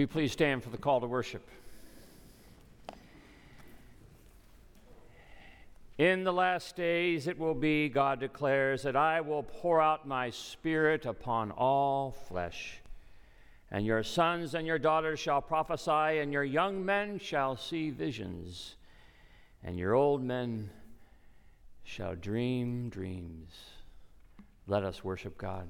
Will you please stand for the call to worship? In the last days it will be, God declares, that I will pour out my spirit upon all flesh. And your sons and your daughters shall prophesy, and your young men shall see visions, and your old men shall dream dreams. Let us worship God.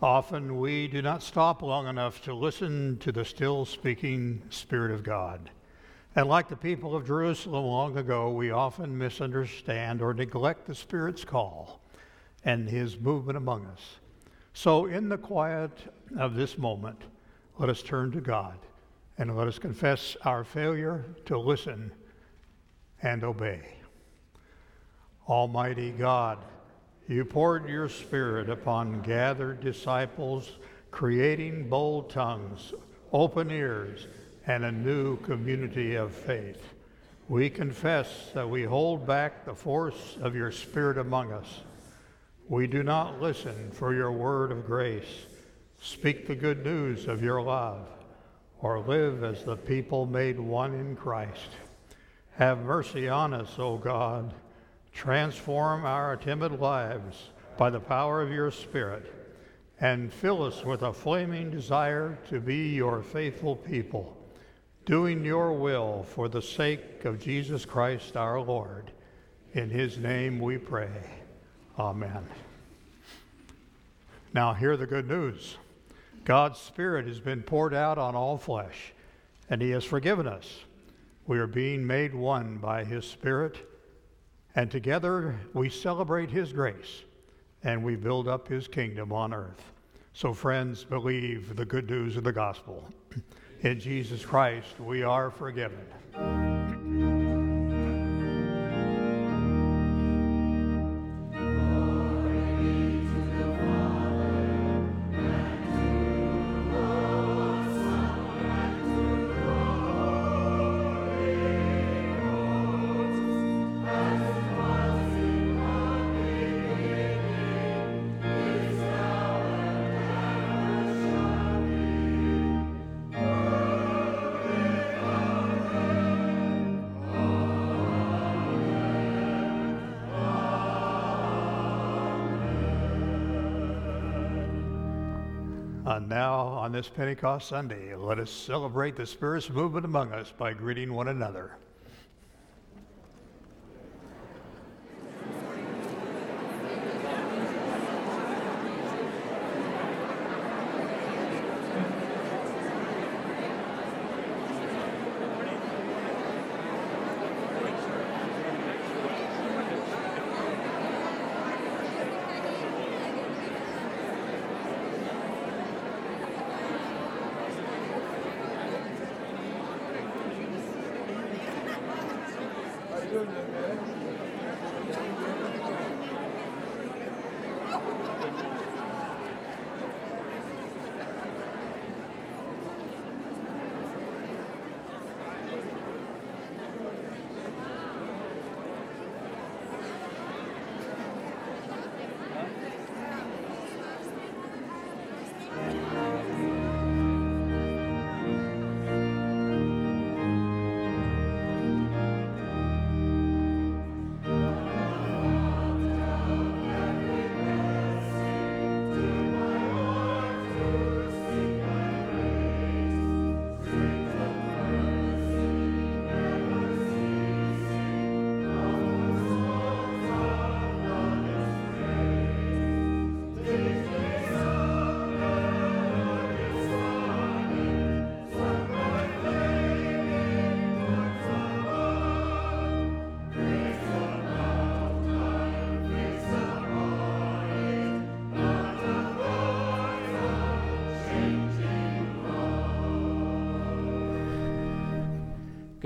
Often we do not stop long enough to listen to the still speaking Spirit of God. And like the people of Jerusalem long ago, we often misunderstand or neglect the Spirit's call and his movement among us. So, in the quiet of this moment, let us turn to God and let us confess our failure to listen and obey. Almighty God, you poured your Spirit upon gathered disciples, creating bold tongues, open ears, and a new community of faith. We confess that we hold back the force of your Spirit among us. We do not listen for your word of grace, speak the good news of your love, or live as the people made one in Christ. Have mercy on us, O God Transform our timid lives by the power of your Spirit and fill us with a flaming desire to be your faithful people, doing your will for the sake of Jesus Christ our Lord. In his name we pray. Amen. Now, hear the good news God's Spirit has been poured out on all flesh, and he has forgiven us. We are being made one by his Spirit and together we celebrate his grace and we build up his kingdom on earth. So, friends, believe the good news of the gospel. In Jesus Christ, we are forgiven. And now, on this Pentecost Sunday, let us celebrate the Spirit's movement among us by greeting one another.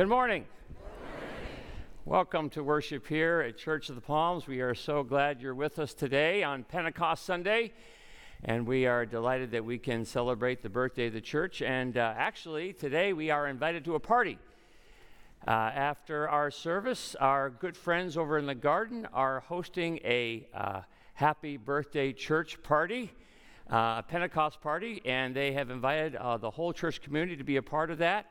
Good morning. Welcome to worship here at Church of the Palms. We are so glad you're with us today on Pentecost Sunday, and we are delighted that we can celebrate the birthday of the church. And uh, actually, today we are invited to a party. Uh, after our service, our good friends over in the garden are hosting a uh, happy birthday church party, uh, a Pentecost party, and they have invited uh, the whole church community to be a part of that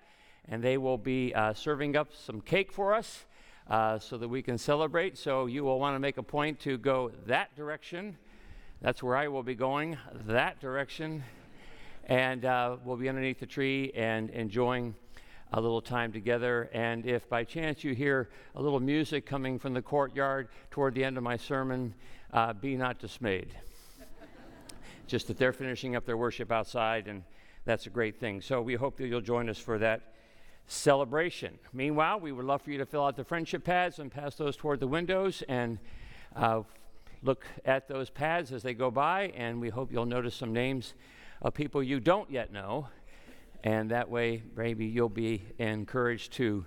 and they will be uh, serving up some cake for us uh, so that we can celebrate. So you will want to make a point to go that direction. That's where I will be going, that direction. And uh, we'll be underneath the tree and enjoying a little time together. And if by chance you hear a little music coming from the courtyard toward the end of my sermon, uh, be not dismayed. Just that they're finishing up their worship outside, and that's a great thing. So we hope that you'll join us for that celebration. Meanwhile, we would love for you to fill out the friendship pads and pass those toward the windows and uh, look at those pads as they go by. And we hope you'll notice some names of people you don't yet know. And that way, maybe you'll be encouraged to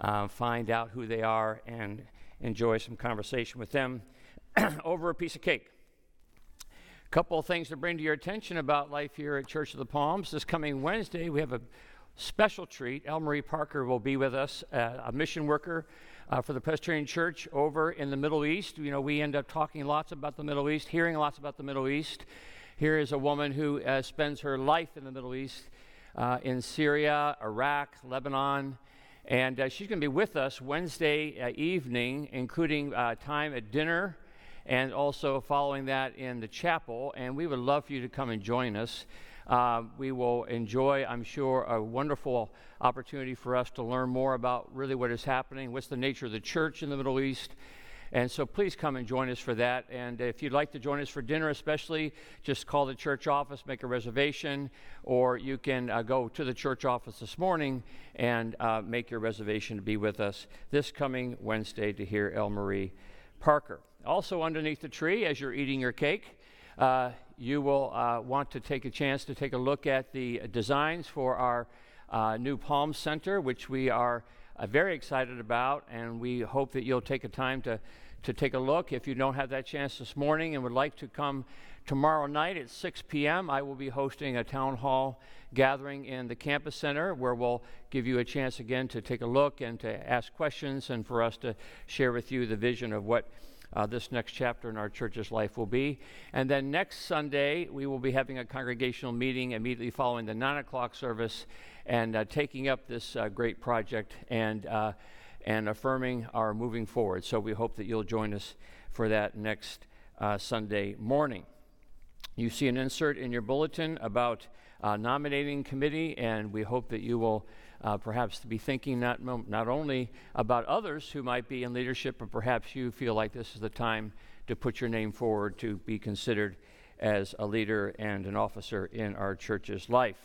uh, find out who they are and enjoy some conversation with them over a piece of cake. A couple of things to bring to your attention about life here at Church of the Palms. This coming Wednesday, we have a special treat. Elmarie Parker will be with us, uh, a mission worker uh, for the Presbyterian Church over in the Middle East. You know, we end up talking lots about the Middle East, hearing lots about the Middle East. Here is a woman who uh, spends her life in the Middle East, uh, in Syria, Iraq, Lebanon. And uh, she's going to be with us Wednesday uh, evening, including time at dinner and also following that in the chapel. And we would love for you to come and join us. Uh, we will enjoy, I'm sure, a wonderful opportunity for us to learn more about really what is happening, what's the nature of the church in the Middle East. And so please come and join us for that. And if you'd like to join us for dinner, especially, just call the church office, make a reservation, or you can uh, go to the church office this morning and uh, make your reservation to be with us this coming Wednesday to hear Elmarie Parker. Also, underneath the tree, as you're eating your cake, uh, you will uh, want to take a chance to take a look at the designs for our uh, new Palm Center, which we are uh, very excited about, and we hope that you'll take a time to, to take a look. If you don't have that chance this morning and would like to come tomorrow night at 6 p.m., I will be hosting a town hall gathering in the campus center where we'll give you a chance again to take a look and to ask questions and for us to share with you the vision of what uh, this next chapter in our church's life will be. And then next Sunday, we will be having a congregational meeting immediately following the 9 o'clock service and uh, taking up this uh, great project and, uh, and affirming our moving forward. So we hope that you'll join us for that next uh, Sunday morning. You see an insert in your bulletin about uh, nominating committee, and we hope that you will uh, perhaps to be thinking not, not only about others who might be in leadership, but perhaps you feel like this is the time to put your name forward to be considered as a leader and an officer in our church's life.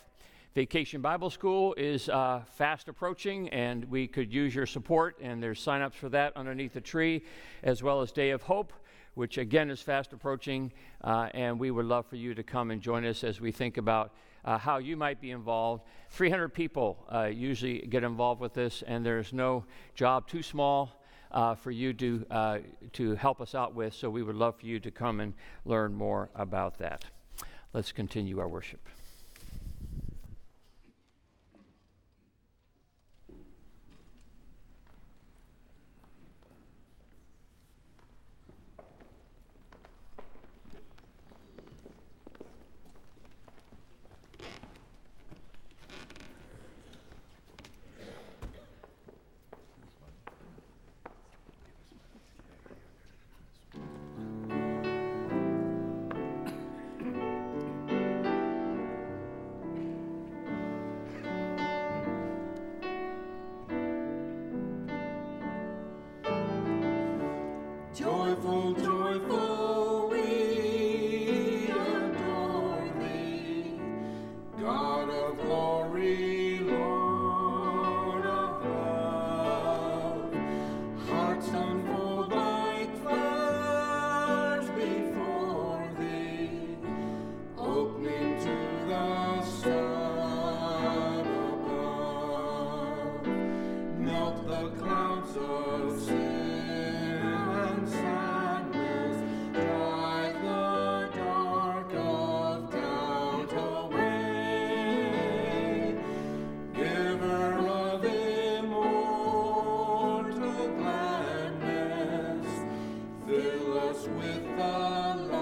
Vacation Bible School is uh, fast approaching, and we could use your support. And there's sign-ups for that underneath the tree, as well as Day of Hope, which again is fast approaching. Uh, and we would love for you to come and join us as we think about uh, how you might be involved. 300 people uh, usually get involved with this, and there's no job too small uh, for you to, uh, to help us out with. So we would love for you to come and learn more about that. Let's continue our worship. fill us with the light.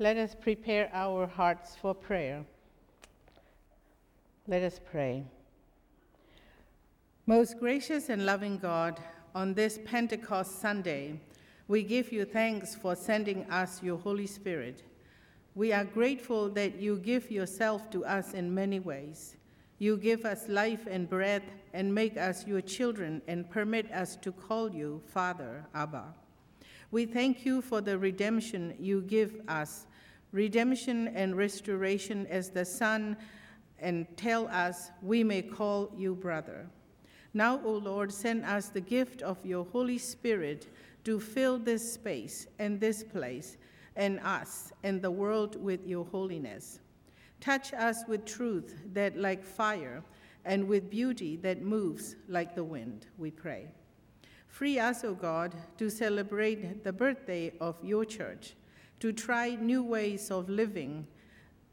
Let us prepare our hearts for prayer. Let us pray. Most gracious and loving God, on this Pentecost Sunday, we give you thanks for sending us your Holy Spirit. We are grateful that you give yourself to us in many ways. You give us life and breath and make us your children and permit us to call you Father, Abba. We thank you for the redemption you give us, redemption and restoration as the Son, and tell us we may call you brother. Now, O Lord, send us the gift of your Holy Spirit to fill this space and this place and us and the world with your holiness. Touch us with truth that like fire and with beauty that moves like the wind, we pray. Free us, O God, to celebrate the birthday of your church, to try new ways of living,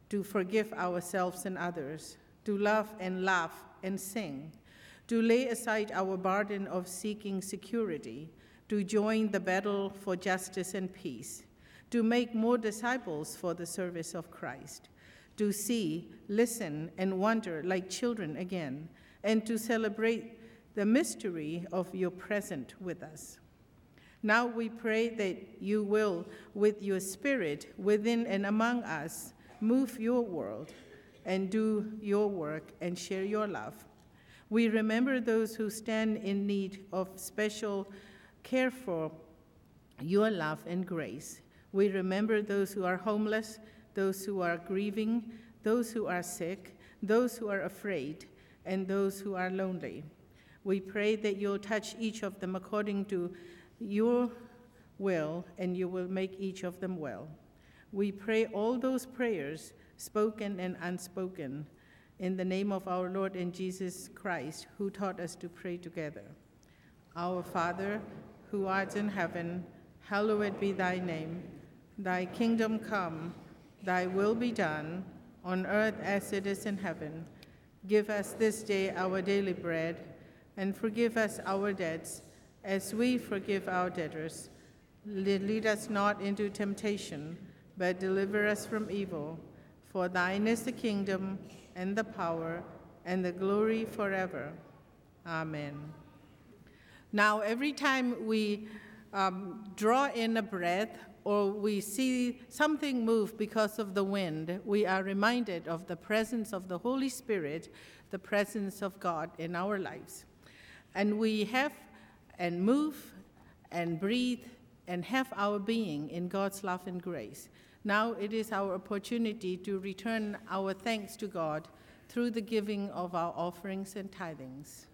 to forgive ourselves and others, to love and laugh and sing, to lay aside our burden of seeking security, to join the battle for justice and peace, to make more disciples for the service of Christ, to see, listen, and wonder like children again, and to celebrate the mystery of your present with us. Now we pray that you will, with your spirit within and among us, move your world and do your work and share your love. We remember those who stand in need of special care for your love and grace. We remember those who are homeless, those who are grieving, those who are sick, those who are afraid, and those who are lonely. We pray that you'll touch each of them according to your will, and you will make each of them well. We pray all those prayers, spoken and unspoken, in the name of our Lord and Jesus Christ, who taught us to pray together. Our Father, who art in heaven, hallowed be thy name. Thy kingdom come, thy will be done, on earth as it is in heaven. Give us this day our daily bread and forgive us our debts as we forgive our debtors. Lead us not into temptation, but deliver us from evil. For thine is the kingdom, and the power, and the glory forever. Amen. Now, every time we um, draw in a breath or we see something move because of the wind, we are reminded of the presence of the Holy Spirit, the presence of God in our lives. And we have and move and breathe and have our being in God's love and grace. Now it is our opportunity to return our thanks to God through the giving of our offerings and tithings.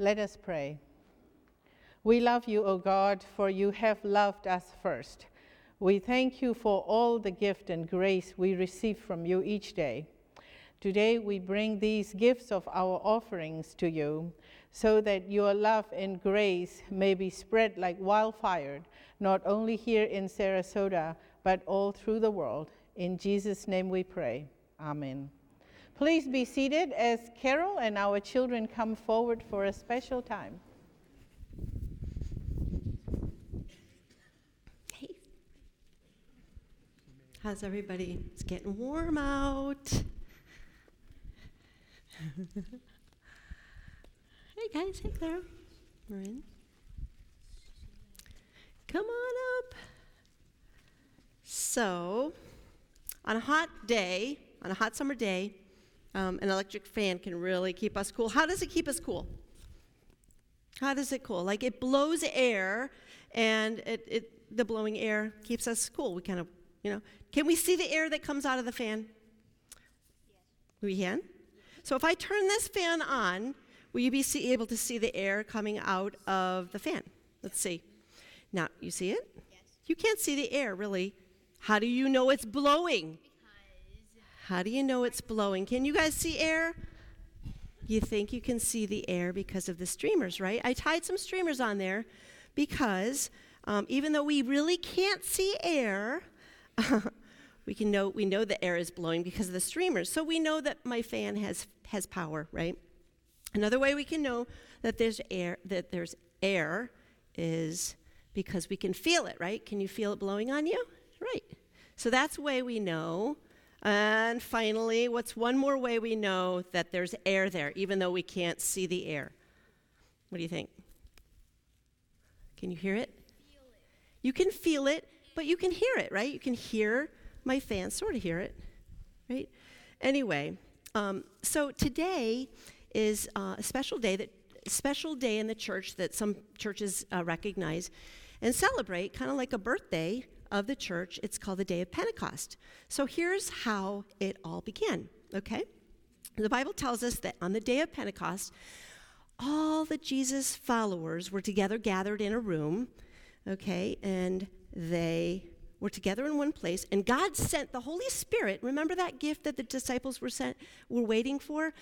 Let us pray. We love you, O God, for you have loved us first. We thank you for all the gift and grace we receive from you each day. Today we bring these gifts of our offerings to you so that your love and grace may be spread like wildfire, not only here in Sarasota, but all through the world. In Jesus' name we pray. Amen. Please be seated as Carol and our children come forward for a special time. Hey. How's everybody? It's getting warm out. hey guys, hey Clara. Marin. Come on up. So, on a hot day, on a hot summer day, um, an electric fan can really keep us cool. How does it keep us cool? How does it cool? Like it blows air, and it, it the blowing air keeps us cool. We kind of, you know, can we see the air that comes out of the fan? Yes. We can. So if I turn this fan on, will you be see, able to see the air coming out of the fan? Let's see. Now, you see it? Yes. You can't see the air, really. How do you know it's blowing? How do you know it's blowing? Can you guys see air? You think you can see the air because of the streamers, right? I tied some streamers on there because um, even though we really can't see air, we can know we know the air is blowing because of the streamers. So we know that my fan has has power, right? Another way we can know that there's air that there's air is because we can feel it, right? Can you feel it blowing on you? Right. So that's the way we know. And finally, what's one more way we know that there's air there, even though we can't see the air? What do you think? Can you hear it? You can feel it, but you can hear it, right? You can hear my fans, sort of hear it, right? Anyway, um, so today is uh, a special day that special day in the church that some churches uh, recognize and celebrate, kind of like a birthday of the church. It's called the Day of Pentecost. So here's how it all began. Okay, the Bible tells us that on the day of Pentecost, all the Jesus followers were together, gathered in a room. Okay, and they were together in one place, and God sent the Holy Spirit. Remember that gift that the disciples were sent were waiting for?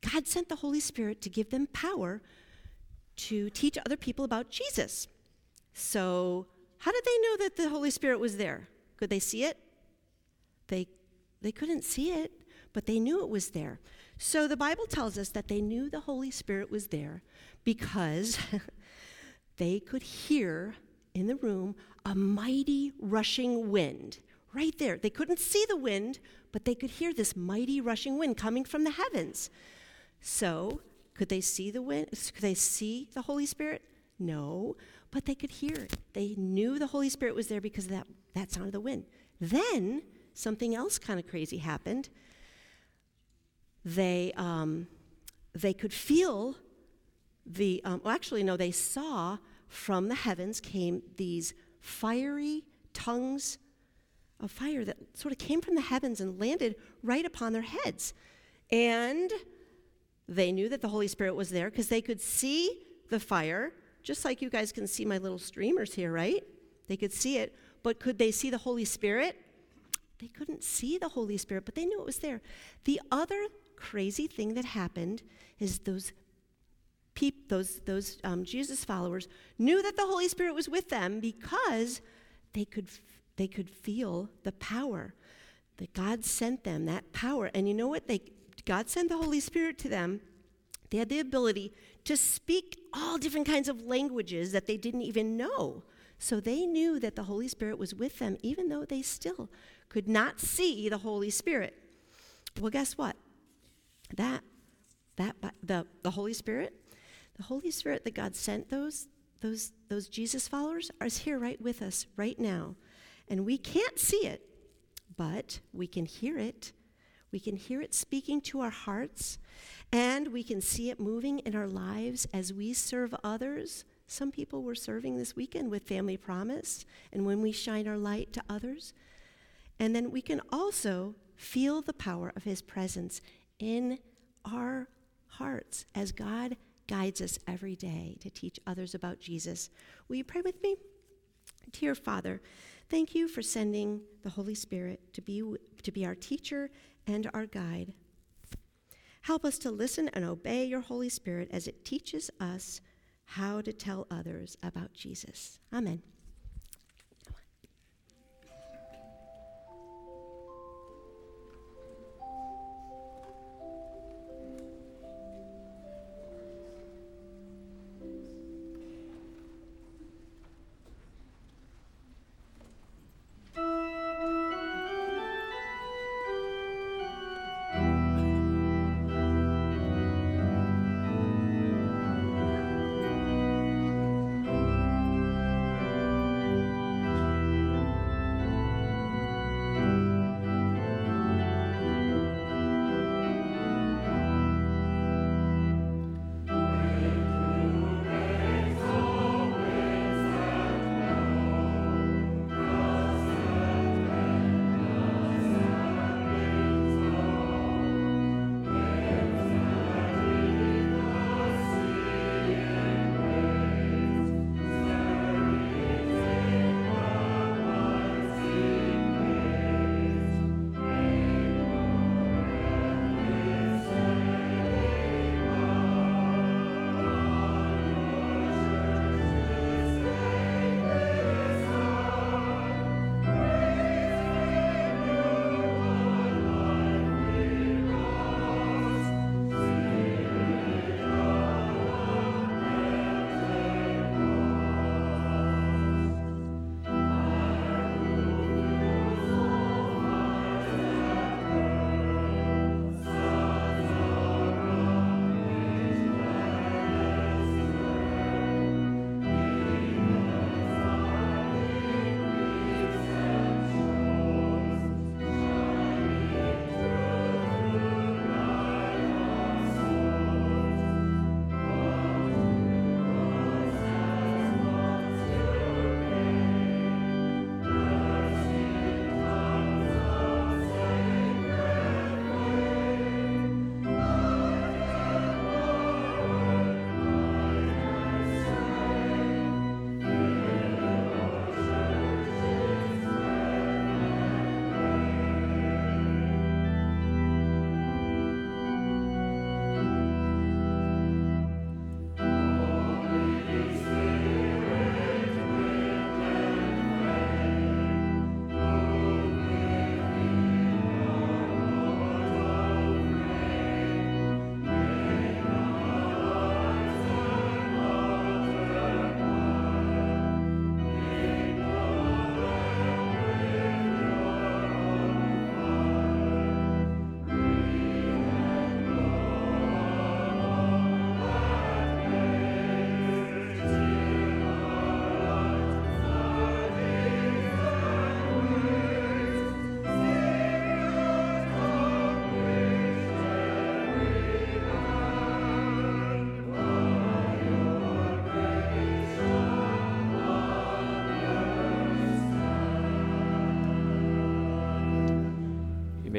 God sent the Holy Spirit to give them power to teach other people about Jesus. So, how did they know that the Holy Spirit was there? Could they see it? They they couldn't see it, but they knew it was there. So the Bible tells us that they knew the Holy Spirit was there because they could hear in the room a mighty rushing wind right there. They couldn't see the wind, but they could hear this mighty rushing wind coming from the heavens. So, could they see the wind? Could they see the Holy Spirit? No, but they could hear it. They knew the Holy Spirit was there because of that, that sound of the wind. Then, something else kind of crazy happened. They, um, they could feel the, um, well, actually, no, they saw from the heavens came these fiery tongues of fire that sort of came from the heavens and landed right upon their heads. And they knew that the Holy Spirit was there because they could see the fire, just like you guys can see my little streamers here, right? They could see it. But could they see the Holy Spirit? They couldn't see the Holy Spirit, but they knew it was there. The other crazy thing that happened is those peop, those, those um, Jesus followers knew that the Holy Spirit was with them because they could, they could feel the power that God sent them, that power. And you know what? They, God sent the Holy Spirit to them. They had the ability to speak all different kinds of languages that they didn't even know. So they knew that the Holy Spirit was with them, even though they still could not see the Holy Spirit. Well, guess what? That, that the, the Holy Spirit the Holy Spirit that God sent those, those, those Jesus followers is here right with us right now. And we can't see it, but we can hear it. We can hear it speaking to our hearts, and we can see it moving in our lives as we serve others. Some people were serving this weekend with Family Promise, and when we shine our light to others. And then we can also feel the power of His presence in our hearts as God guides us every day to teach others about Jesus. Will you pray with me? Dear Father, thank you for sending the Holy Spirit to be, to be our teacher and our guide. Help us to listen and obey your Holy Spirit as it teaches us how to tell others about Jesus. Amen.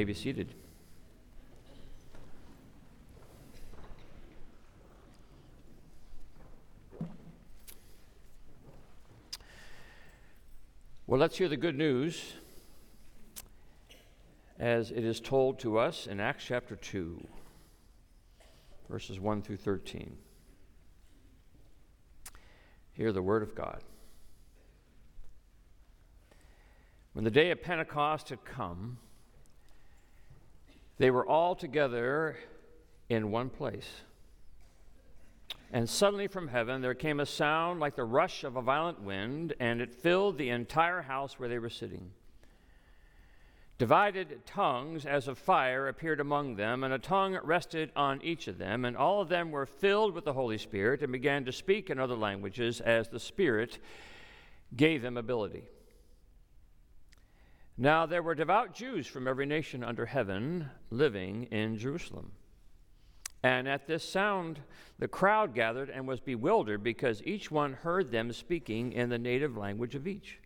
Be seated. Well, let's hear the good news as it is told to us in Acts chapter 2, verses 1 through 13. Hear the word of God. When the day of Pentecost had come, they were all together in one place. And suddenly from heaven there came a sound like the rush of a violent wind, and it filled the entire house where they were sitting. Divided tongues as of fire appeared among them, and a tongue rested on each of them, and all of them were filled with the Holy Spirit and began to speak in other languages as the Spirit gave them ability. Now there were devout Jews from every nation under heaven living in Jerusalem. And at this sound, the crowd gathered and was bewildered because each one heard them speaking in the native language of each.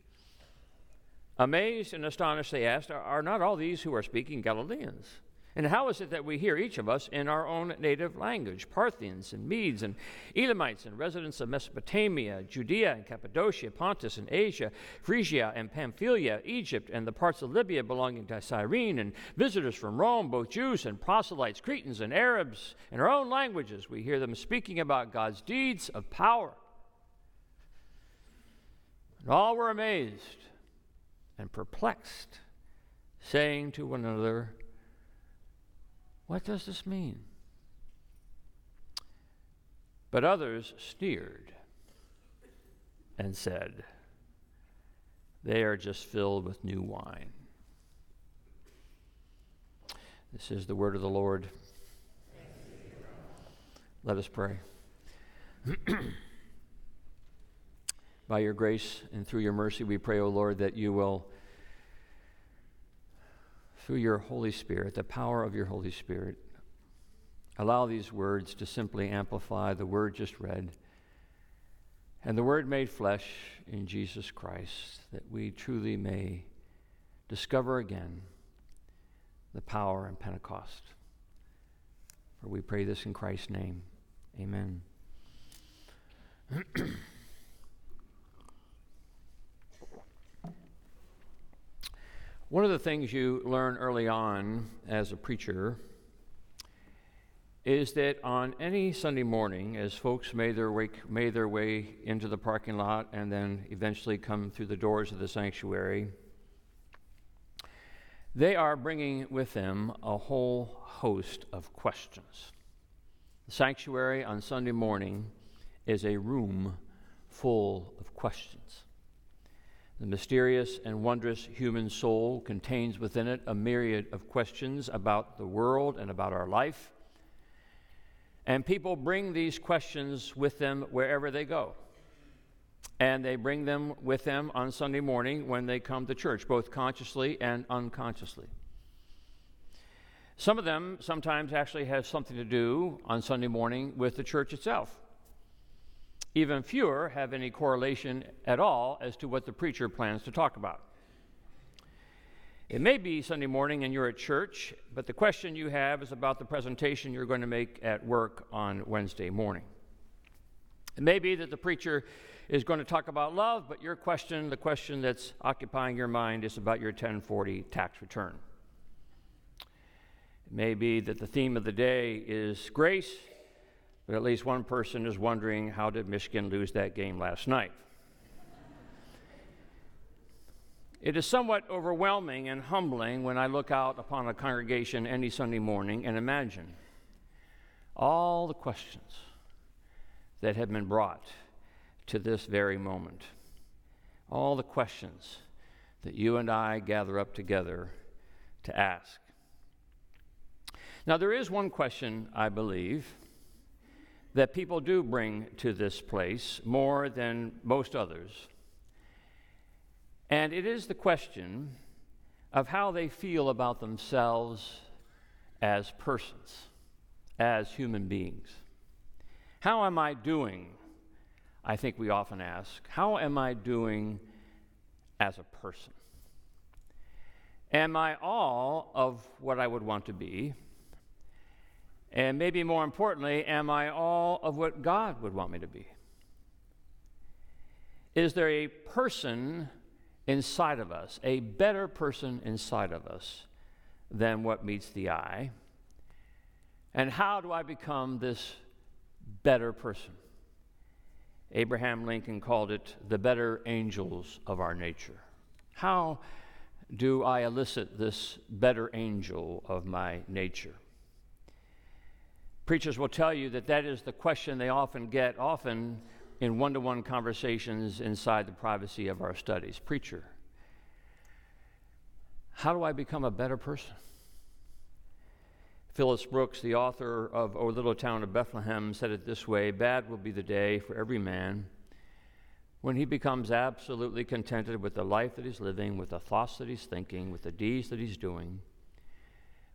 Amazed and astonished, they asked, Are not all these who are speaking Galileans? And how is it that we hear each of us in our own native language? Parthians and Medes and Elamites and residents of Mesopotamia, Judea and Cappadocia, Pontus and Asia, Phrygia and Pamphylia, Egypt and the parts of Libya belonging to Cyrene, and visitors from Rome, both Jews and proselytes, Cretans and Arabs. In our own languages, we hear them speaking about God's deeds of power. And all were amazed and perplexed, saying to one another, what does this mean? But others sneered and said, They are just filled with new wine. This is the word of the Lord. Let us pray. By your grace and through your mercy, we pray, O Lord, that you will through your Holy Spirit, the power of your Holy Spirit, allow these words to simply amplify the word just read and the word made flesh in Jesus Christ, that we truly may discover again the power in Pentecost. For we pray this in Christ's name. Amen. One of the things you learn early on as a preacher is that on any Sunday morning, as folks made their way, made their way into the parking lot and then eventually come through the doors of the sanctuary, they are bringing with them a whole host of questions. The sanctuary on Sunday morning is a room full of questions. The mysterious and wondrous human soul contains within it a myriad of questions about the world and about our life. And people bring these questions with them wherever they go. And they bring them with them on Sunday morning when they come to church, both consciously and unconsciously. Some of them sometimes actually have something to do on Sunday morning with the church itself. Even fewer have any correlation at all as to what the preacher plans to talk about. It may be Sunday morning and you're at church, but the question you have is about the presentation you're going to make at work on Wednesday morning. It may be that the preacher is going to talk about love, but your question, the question that's occupying your mind, is about your 1040 tax return. It may be that the theme of the day is grace, but at least one person is wondering how did Michigan lose that game last night? It is somewhat overwhelming and humbling when I look out upon a congregation any Sunday morning and imagine all the questions that have been brought to this very moment. All the questions that you and I gather up together to ask. Now, there is one question, I believe, that people do bring to this place more than most others. And it is the question of how they feel about themselves as persons, as human beings. How am I doing? I think we often ask, how am I doing as a person? Am I all of what I would want to be? And maybe more importantly, am I all of what God would want me to be? Is there a person inside of us, a better person inside of us than what meets the eye? And how do I become this better person? Abraham Lincoln called it the better angels of our nature. How do I elicit this better angel of my nature? Preachers will tell you that that is the question they often get, often in one to one conversations inside the privacy of our studies. Preacher, how do I become a better person? Phillips Brooks, the author of O Little Town of Bethlehem, said it this way Bad will be the day for every man when he becomes absolutely contented with the life that he's living, with the thoughts that he's thinking, with the deeds that he's doing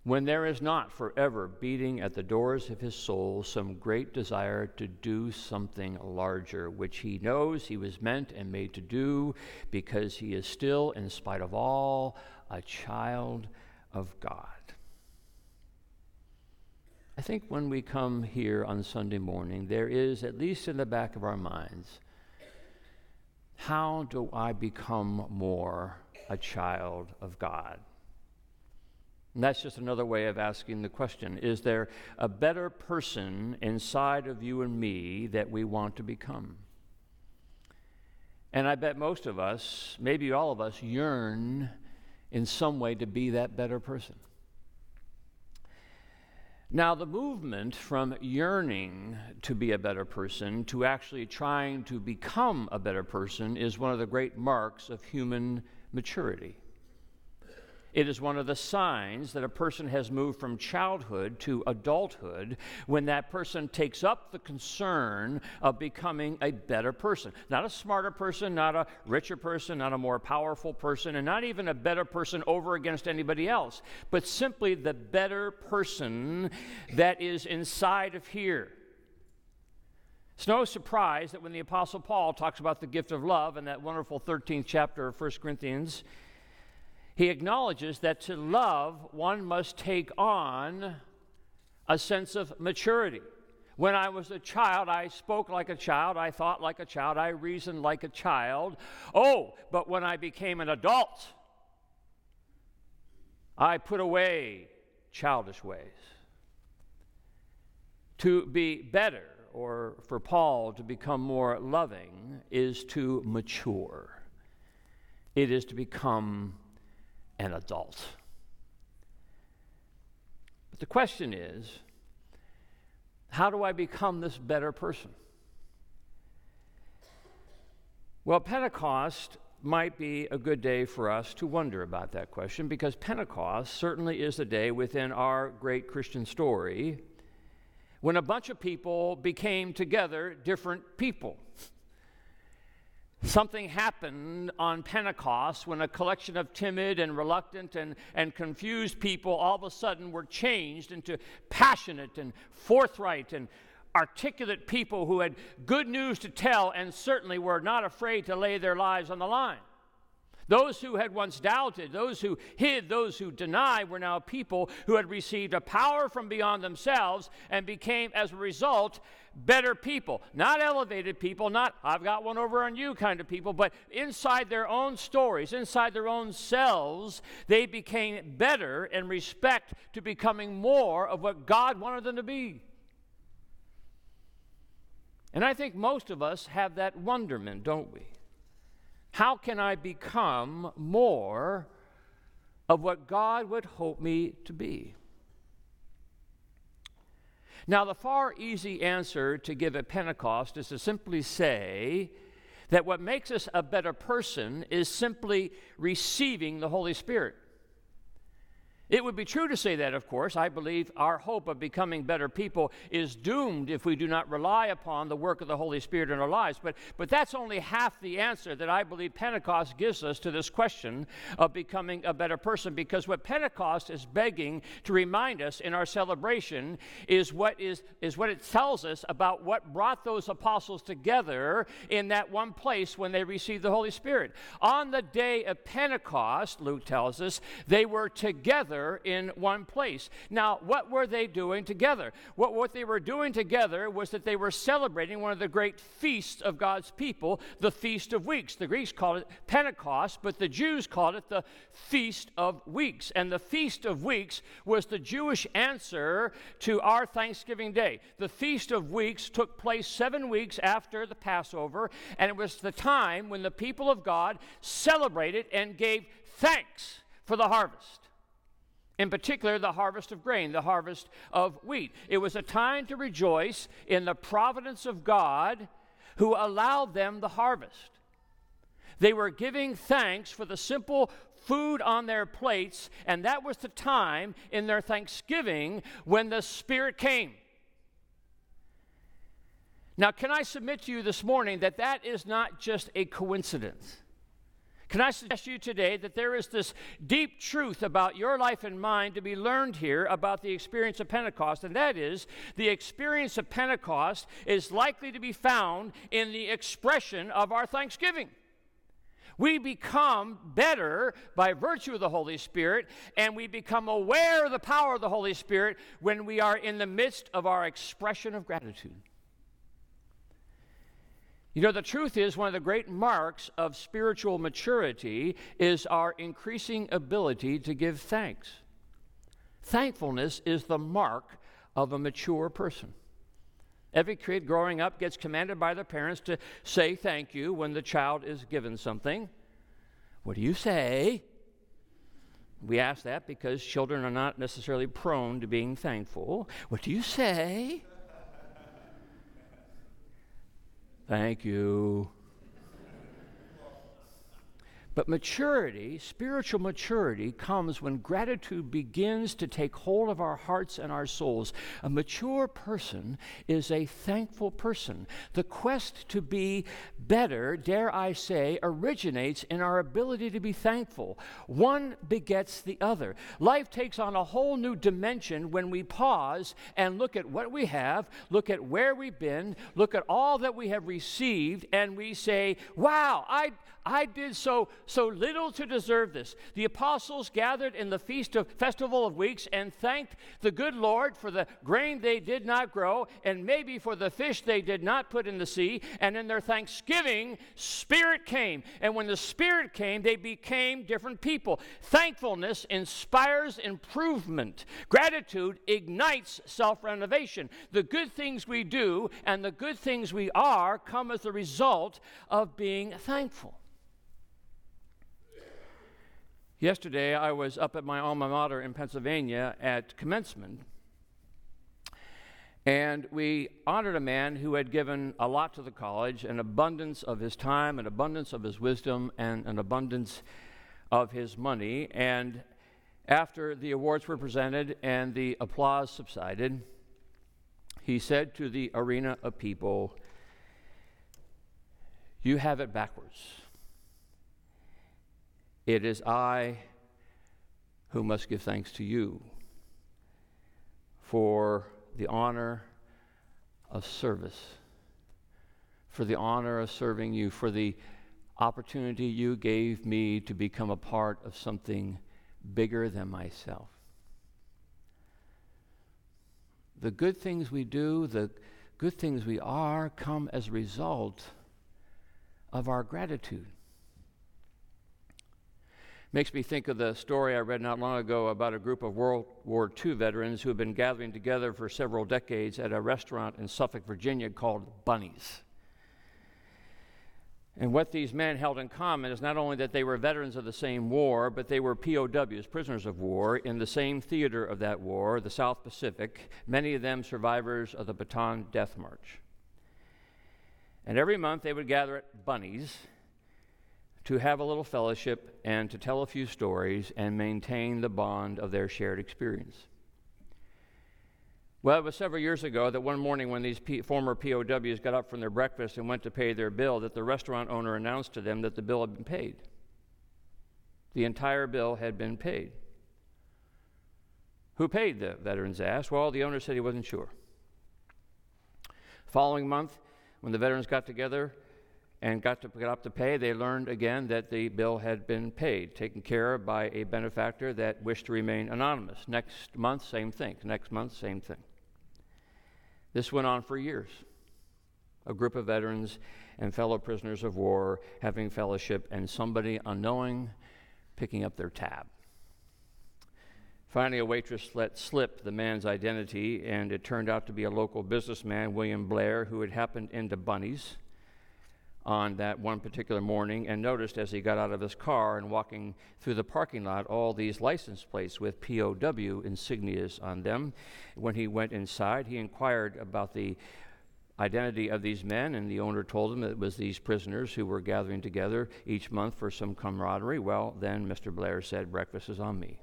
when there is not forever beating at the doors of his soul some great desire to do something larger, which he knows he was meant and made to do because he is still, in spite of all, a child of God. I think when we come here on Sunday morning, there is, at least in the back of our minds, how do I become more a child of God? And that's just another way of asking the question Is there a better person inside of you and me that we want to become? And I bet most of us, maybe all of us, yearn in some way to be that better person. Now, the movement from yearning to be a better person to actually trying to become a better person is one of the great marks of human maturity. It is one of the signs that a person has moved from childhood to adulthood when that person takes up the concern of becoming a better person. Not a smarter person, not a richer person, not a more powerful person, and not even a better person over against anybody else, but simply the better person that is inside of here. It's no surprise that when the Apostle Paul talks about the gift of love in that wonderful 13th chapter of 1 Corinthians, he acknowledges that to love, one must take on a sense of maturity. When I was a child, I spoke like a child, I thought like a child, I reasoned like a child. Oh, but when I became an adult, I put away childish ways. To be better, or for Paul to become more loving, is to mature, it is to become an adult. But the question is how do I become this better person? Well, Pentecost might be a good day for us to wonder about that question because Pentecost certainly is a day within our great Christian story when a bunch of people became together different people. Something happened on Pentecost when a collection of timid and reluctant and, and confused people all of a sudden were changed into passionate and forthright and articulate people who had good news to tell and certainly were not afraid to lay their lives on the line. Those who had once doubted, those who hid, those who denied were now people who had received a power from beyond themselves and became, as a result, better people. Not elevated people, not I've got one over on you kind of people, but inside their own stories, inside their own selves, they became better in respect to becoming more of what God wanted them to be. And I think most of us have that wonderment, don't we? How can I become more of what God would hope me to be? Now, the far easy answer to give at Pentecost is to simply say that what makes us a better person is simply receiving the Holy Spirit. It would be true to say that, of course. I believe our hope of becoming better people is doomed if we do not rely upon the work of the Holy Spirit in our lives. But, but that's only half the answer that I believe Pentecost gives us to this question of becoming a better person. Because what Pentecost is begging to remind us in our celebration is what, is, is what it tells us about what brought those apostles together in that one place when they received the Holy Spirit. On the day of Pentecost, Luke tells us, they were together together in one place. Now, what were they doing together? What, what they were doing together was that they were celebrating one of the great feasts of God's people, the Feast of Weeks. The Greeks called it Pentecost, but the Jews called it the Feast of Weeks. And the Feast of Weeks was the Jewish answer to our Thanksgiving Day. The Feast of Weeks took place seven weeks after the Passover, and it was the time when the people of God celebrated and gave thanks for the harvest in particular, the harvest of grain, the harvest of wheat. It was a time to rejoice in the providence of God who allowed them the harvest. They were giving thanks for the simple food on their plates, and that was the time in their thanksgiving when the Spirit came. Now, can I submit to you this morning that that is not just a coincidence? Can I suggest you today that there is this deep truth about your life and mine to be learned here about the experience of Pentecost, and that is the experience of Pentecost is likely to be found in the expression of our thanksgiving. We become better by virtue of the Holy Spirit, and we become aware of the power of the Holy Spirit when we are in the midst of our expression of gratitude. You know, the truth is, one of the great marks of spiritual maturity is our increasing ability to give thanks. Thankfulness is the mark of a mature person. Every kid growing up gets commanded by their parents to say thank you when the child is given something. What do you say? We ask that because children are not necessarily prone to being thankful. What do you say? Thank you. But maturity, spiritual maturity, comes when gratitude begins to take hold of our hearts and our souls. A mature person is a thankful person. The quest to be better, dare I say, originates in our ability to be thankful. One begets the other. Life takes on a whole new dimension when we pause and look at what we have, look at where we've been, look at all that we have received, and we say, Wow, I, I did so so little to deserve this. The apostles gathered in the feast of festival of weeks and thanked the good Lord for the grain they did not grow and maybe for the fish they did not put in the sea. And in their thanksgiving, Spirit came. And when the Spirit came, they became different people. Thankfulness inspires improvement. Gratitude ignites self renovation. The good things we do and the good things we are come as a result of being thankful. Yesterday, I was up at my alma mater in Pennsylvania at commencement, and we honored a man who had given a lot to the college an abundance of his time, an abundance of his wisdom, and an abundance of his money. And after the awards were presented and the applause subsided, he said to the arena of people, You have it backwards. It is I who must give thanks to you for the honor of service, for the honor of serving you, for the opportunity you gave me to become a part of something bigger than myself. The good things we do, the good things we are, come as a result of our gratitude. Makes me think of the story I read not long ago about a group of World War II veterans who had been gathering together for several decades at a restaurant in Suffolk, Virginia called Bunny's. And what these men held in common is not only that they were veterans of the same war, but they were POWs, prisoners of war, in the same theater of that war, the South Pacific, many of them survivors of the Bataan Death March. And every month they would gather at Bunny's to have a little fellowship and to tell a few stories and maintain the bond of their shared experience. Well, it was several years ago that one morning when these P- former POWs got up from their breakfast and went to pay their bill, that the restaurant owner announced to them that the bill had been paid. The entire bill had been paid. Who paid, the veterans asked. Well, the owner said he wasn't sure. Following month, when the veterans got together, and got to get up to pay, they learned again that the bill had been paid, taken care of by a benefactor that wished to remain anonymous. Next month, same thing. Next month, same thing. This went on for years. A group of veterans and fellow prisoners of war having fellowship, and somebody unknowing picking up their tab. Finally, a waitress let slip the man's identity, and it turned out to be a local businessman, William Blair, who had happened into Bunny's on that one particular morning and noticed as he got out of his car and walking through the parking lot all these license plates with POW insignias on them. When he went inside, he inquired about the identity of these men, and the owner told him it was these prisoners who were gathering together each month for some camaraderie. Well, then Mr. Blair said, Breakfast is on me.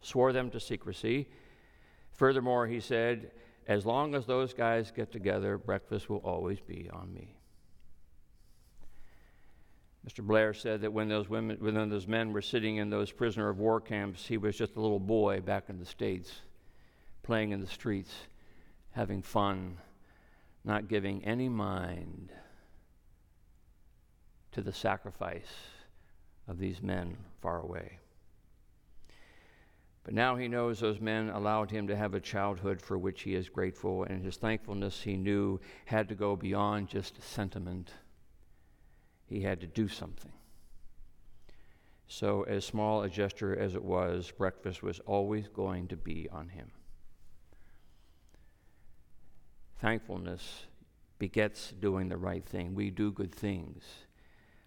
Swore them to secrecy. Furthermore, he said, as long as those guys get together, breakfast will always be on me. Mr. Blair said that when those women, when those men were sitting in those prisoner of war camps, he was just a little boy back in the States, playing in the streets, having fun, not giving any mind to the sacrifice of these men far away. But now he knows those men allowed him to have a childhood for which he is grateful, and his thankfulness he knew had to go beyond just sentiment. He had to do something. So, as small a gesture as it was, breakfast was always going to be on him. Thankfulness begets doing the right thing. We do good things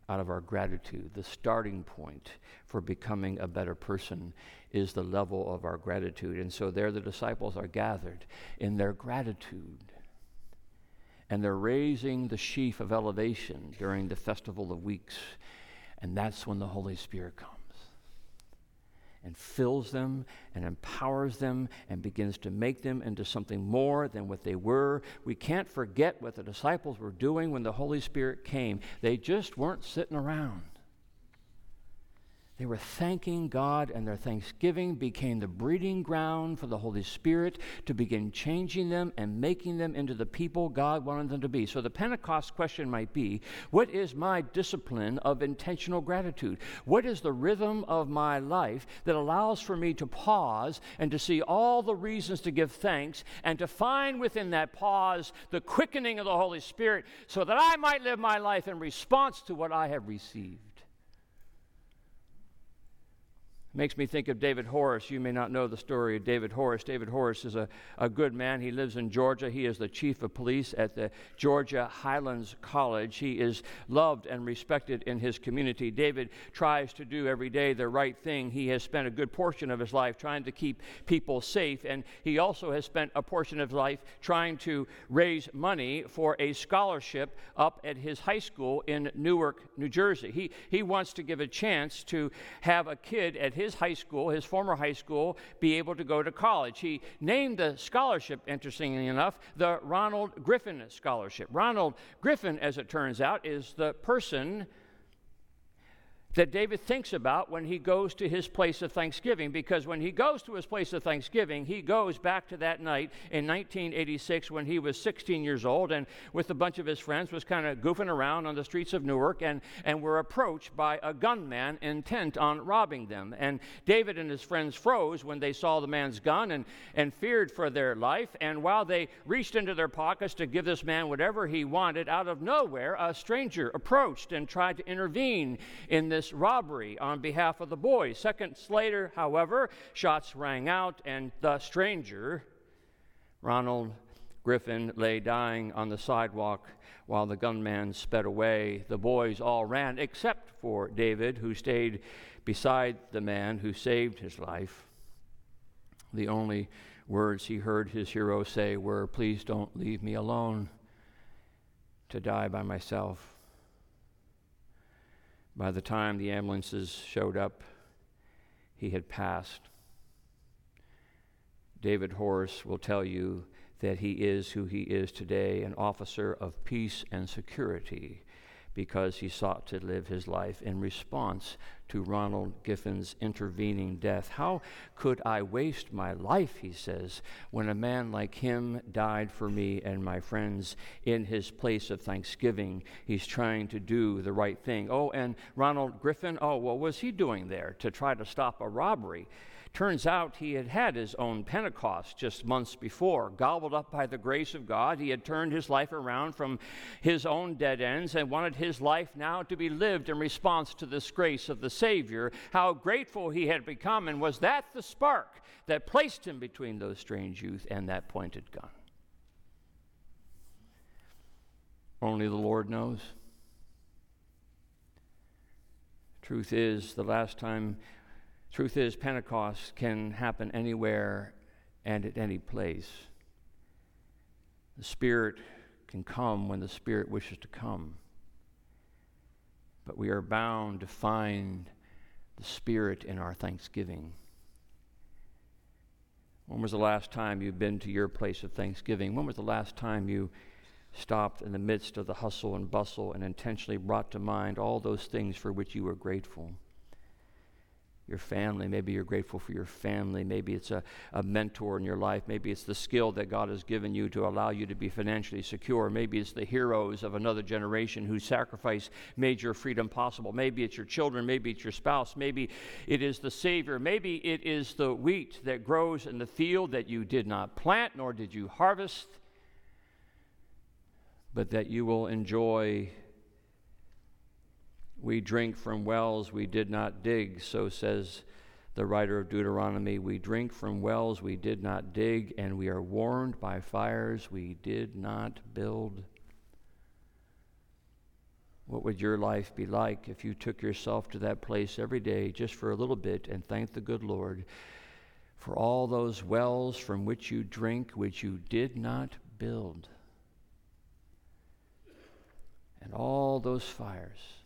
out of our gratitude. The starting point for becoming a better person is the level of our gratitude. And so there the disciples are gathered in their gratitude. And they're raising the sheaf of elevation during the Festival of Weeks. And that's when the Holy Spirit comes and fills them and empowers them and begins to make them into something more than what they were. We can't forget what the disciples were doing when the Holy Spirit came. They just weren't sitting around. They were thanking God, and their thanksgiving became the breeding ground for the Holy Spirit to begin changing them and making them into the people God wanted them to be. So, the Pentecost question might be What is my discipline of intentional gratitude? What is the rhythm of my life that allows for me to pause and to see all the reasons to give thanks and to find within that pause the quickening of the Holy Spirit so that I might live my life in response to what I have received? Makes me think of David Horace. You may not know the story of David Horace. David Horace is a, a good man. He lives in Georgia. He is the chief of police at the Georgia Highlands College. He is loved and respected in his community. David tries to do every day the right thing. He has spent a good portion of his life trying to keep people safe, and he also has spent a portion of his life trying to raise money for a scholarship up at his high school in Newark, New Jersey. He, he wants to give a chance to have a kid at his his high school, his former high school, be able to go to college. He named the scholarship, interestingly enough, the Ronald Griffin Scholarship. Ronald Griffin, as it turns out, is the person that David thinks about when he goes to his place of thanksgiving. Because when he goes to his place of thanksgiving, he goes back to that night in 1986 when he was 16 years old and with a bunch of his friends was kind of goofing around on the streets of Newark and, and were approached by a gunman intent on robbing them. And David and his friends froze when they saw the man's gun and, and feared for their life. And while they reached into their pockets to give this man whatever he wanted, out of nowhere, a stranger approached and tried to intervene in this this robbery on behalf of the boys. Seconds later, however, shots rang out, and the stranger, Ronald Griffin, lay dying on the sidewalk while the gunman sped away. The boys all ran, except for David, who stayed beside the man who saved his life. The only words he heard his hero say were, Please don't leave me alone to die by myself. By the time the ambulances showed up, he had passed. David Horace will tell you that he is who he is today an officer of peace and security because he sought to live his life in response to Ronald Griffin's intervening death. How could I waste my life, he says, when a man like him died for me and my friends in his place of thanksgiving? He's trying to do the right thing. Oh, and Ronald Griffin, oh, what was he doing there to try to stop a robbery? Turns out he had had his own Pentecost just months before. Gobbled up by the grace of God, he had turned his life around from his own dead ends and wanted his life now to be lived in response to this grace of the Savior. How grateful he had become, and was that the spark that placed him between those strange youth and that pointed gun? Only the Lord knows. Truth is, the last time Truth is, Pentecost can happen anywhere and at any place. The Spirit can come when the Spirit wishes to come. But we are bound to find the Spirit in our thanksgiving. When was the last time you've been to your place of thanksgiving? When was the last time you stopped in the midst of the hustle and bustle and intentionally brought to mind all those things for which you were grateful? Your family. Maybe you're grateful for your family. Maybe it's a, a mentor in your life. Maybe it's the skill that God has given you to allow you to be financially secure. Maybe it's the heroes of another generation whose sacrifice made your freedom possible. Maybe it's your children. Maybe it's your spouse. Maybe it is the Savior. Maybe it is the wheat that grows in the field that you did not plant nor did you harvest, but that you will enjoy we drink from wells we did not dig, so says the writer of Deuteronomy. We drink from wells we did not dig, and we are warmed by fires we did not build. What would your life be like if you took yourself to that place every day just for a little bit and thanked the good Lord for all those wells from which you drink, which you did not build, and all those fires?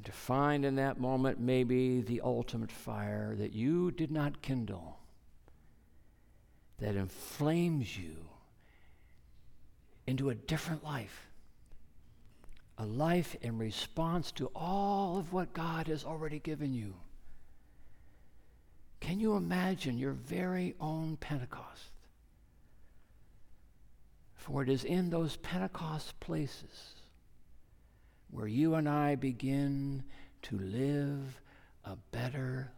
And to find in that moment maybe the ultimate fire that you did not kindle, that inflames you into a different life. A life in response to all of what God has already given you. Can you imagine your very own Pentecost? For it is in those Pentecost places where you and I begin to live a better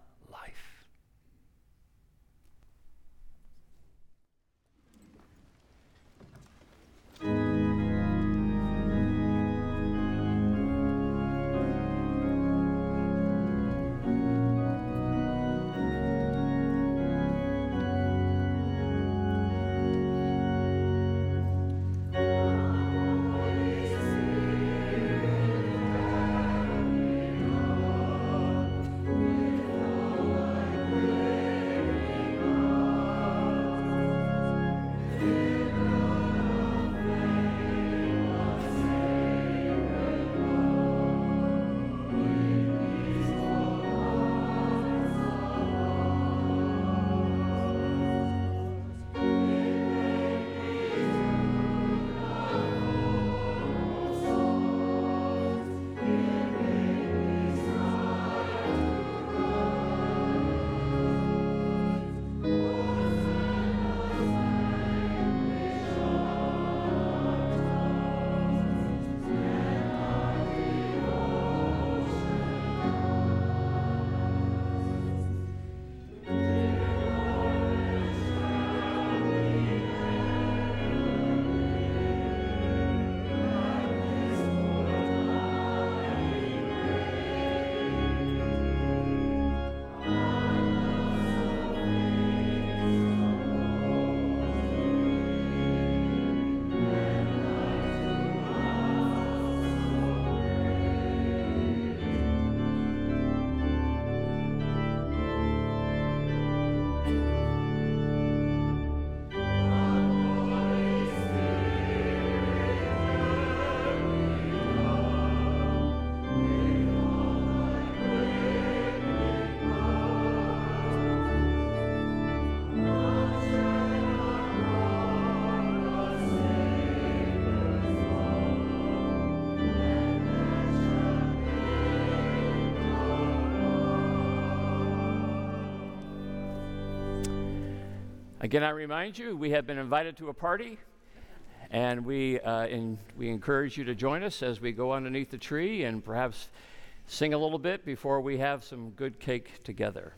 Again, I remind you, we have been invited to a party, and we, uh, in, we encourage you to join us as we go underneath the tree and perhaps sing a little bit before we have some good cake together.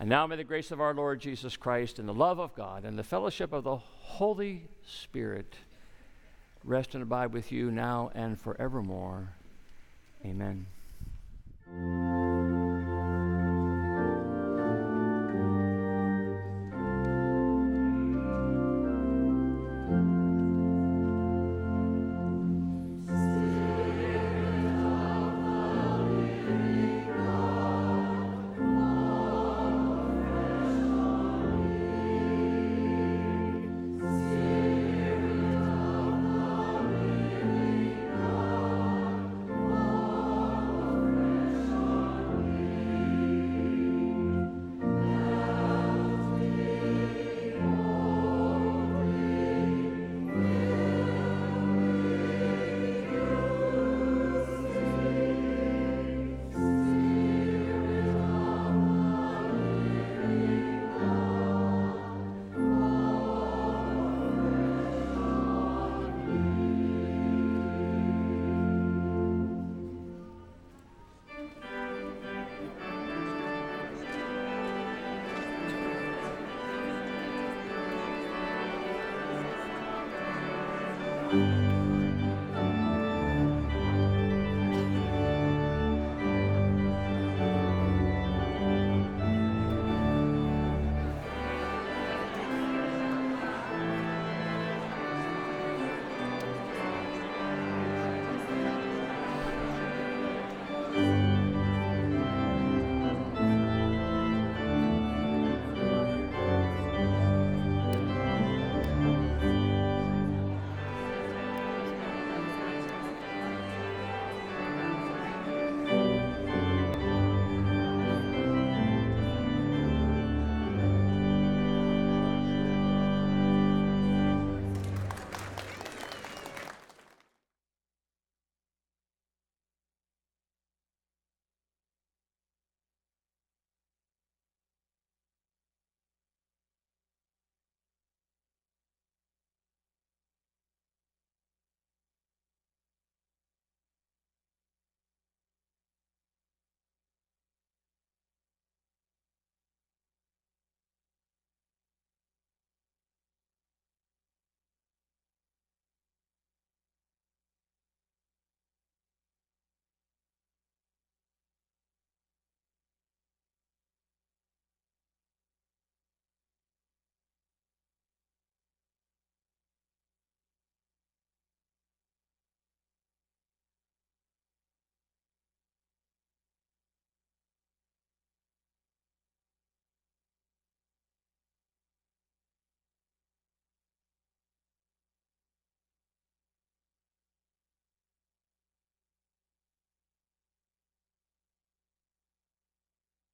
And now may the grace of our Lord Jesus Christ and the love of God and the fellowship of the Holy Spirit rest and abide with you now and forevermore. Amen. Amen.